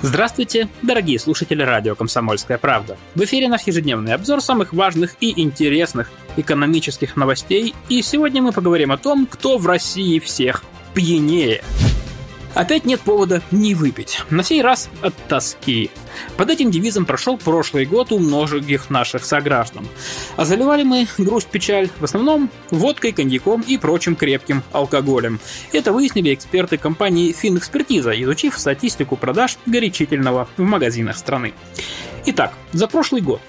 Здравствуйте, дорогие слушатели радио «Комсомольская правда». В эфире наш ежедневный обзор самых важных и интересных экономических новостей. И сегодня мы поговорим о том, кто в России всех пьянее. Опять нет повода не выпить. На сей раз от тоски. Под этим девизом прошел прошлый год у многих наших сограждан. А заливали мы грусть-печаль в основном водкой, коньяком и прочим крепким алкоголем. Это выяснили эксперты компании Финэкспертиза, изучив статистику продаж горячительного в магазинах страны. Итак, за прошлый год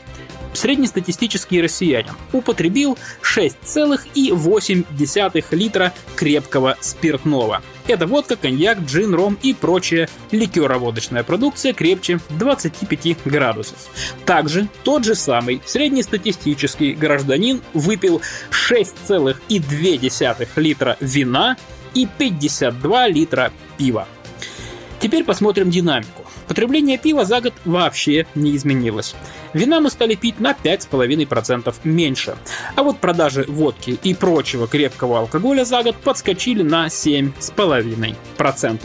среднестатистический россиянин употребил 6,8 литра крепкого спиртного. Это водка, коньяк, джин, ром и прочая ликероводочная продукция крепче 25 градусов. Также тот же самый среднестатистический гражданин выпил 6,2 литра вина и 52 литра пива. Теперь посмотрим динамику. Потребление пива за год вообще не изменилось. Вина мы стали пить на 5,5% меньше. А вот продажи водки и прочего крепкого алкоголя за год подскочили на 7,5%.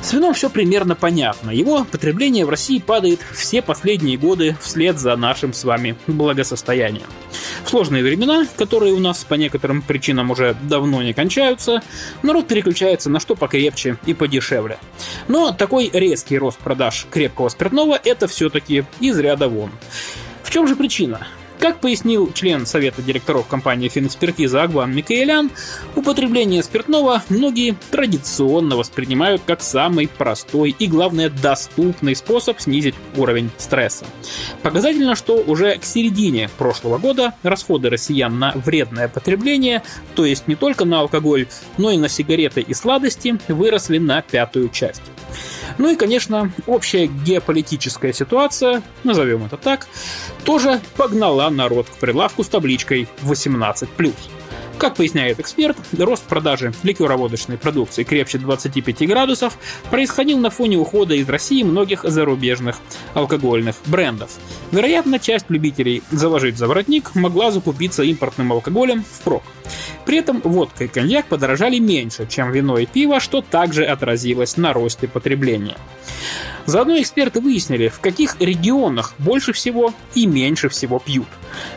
С вином все примерно понятно. Его потребление в России падает все последние годы вслед за нашим с вами благосостоянием. Сложные времена, которые у нас по некоторым причинам уже давно не кончаются, народ переключается на что покрепче и подешевле. Но такой резкий рост продаж крепкого спиртного – это все-таки из ряда вон. В чем же причина? Как пояснил член Совета директоров компании «Финэкспертиза» Агван Микаэлян, употребление спиртного многие традиционно воспринимают как самый простой и, главное, доступный способ снизить уровень стресса. Показательно, что уже к середине прошлого года расходы россиян на вредное потребление, то есть не только на алкоголь, но и на сигареты и сладости, выросли на пятую часть. Ну и, конечно, общая геополитическая ситуация, назовем это так, тоже погнала народ к прилавку с табличкой 18+. Как поясняет эксперт, рост продажи ликероводочной продукции крепче 25 градусов происходил на фоне ухода из России многих зарубежных алкогольных брендов. Вероятно, часть любителей заложить за воротник могла закупиться импортным алкоголем впрок. При этом водка и коньяк подорожали меньше, чем вино и пиво, что также отразилось на росте потребления. Заодно эксперты выяснили, в каких регионах больше всего и меньше всего пьют.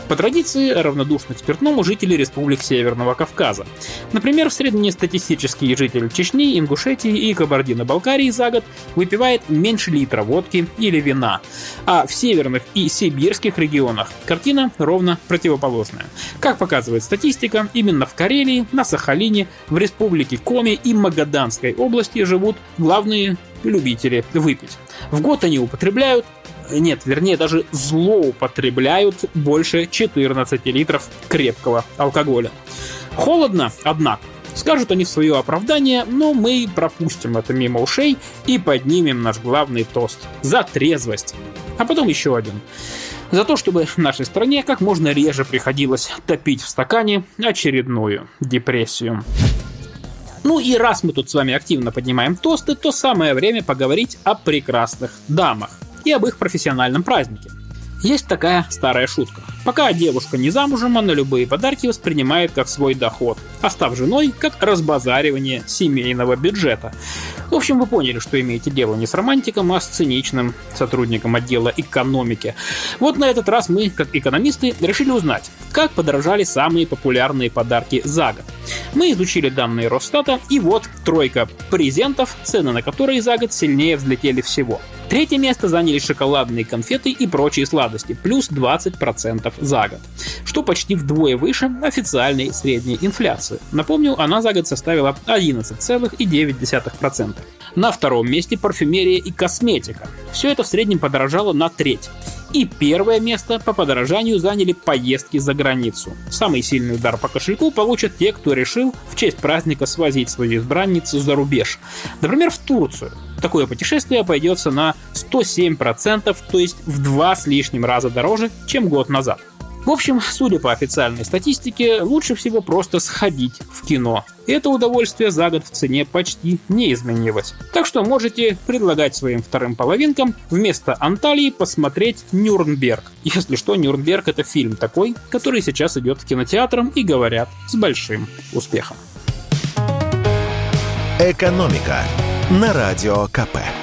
По традиции равнодушны к спиртному жители республик Северного Кавказа. Например, среднестатистический житель Чечни, Ингушетии и Кабардино-Балкарии за год выпивает меньше литра водки или вина. А в северных и сибирских регионах картина ровно противоположная. Как показывает статистика, именно в Карелии, на Сахалине, в республике Коми и Магаданской области живут главные любители выпить. В год они употребляют нет, вернее, даже злоупотребляют больше 14 литров крепкого алкоголя. Холодно, однако. Скажут они в свое оправдание, но мы пропустим это мимо ушей и поднимем наш главный тост за трезвость. А потом еще один. За то, чтобы нашей стране как можно реже приходилось топить в стакане очередную депрессию. Ну и раз мы тут с вами активно поднимаем тосты, то самое время поговорить о прекрасных дамах и об их профессиональном празднике. Есть такая старая шутка. Пока девушка не замужем, она любые подарки воспринимает как свой доход, а став женой, как разбазаривание семейного бюджета. В общем, вы поняли, что имеете дело не с романтиком, а с циничным сотрудником отдела экономики. Вот на этот раз мы, как экономисты, решили узнать, как подорожали самые популярные подарки за год. Мы изучили данные Росстата, и вот тройка презентов, цены на которые за год сильнее взлетели всего. Третье место заняли шоколадные конфеты и прочие сладости, плюс 20% за год, что почти вдвое выше официальной средней инфляции. Напомню, она за год составила 11,9%. На втором месте парфюмерия и косметика. Все это в среднем подорожало на треть. И первое место по подорожанию заняли поездки за границу. Самый сильный удар по кошельку получат те, кто решил в честь праздника свозить свою избранницу за рубеж. Например, в Турцию. Такое путешествие обойдется на 107%, то есть в два с лишним раза дороже, чем год назад. В общем, судя по официальной статистике, лучше всего просто сходить в кино. Это удовольствие за год в цене почти не изменилось. Так что можете предлагать своим вторым половинкам вместо Анталии посмотреть Нюрнберг. Если что, Нюрнберг это фильм такой, который сейчас идет в кинотеатрам и говорят с большим успехом. Экономика на радио КП.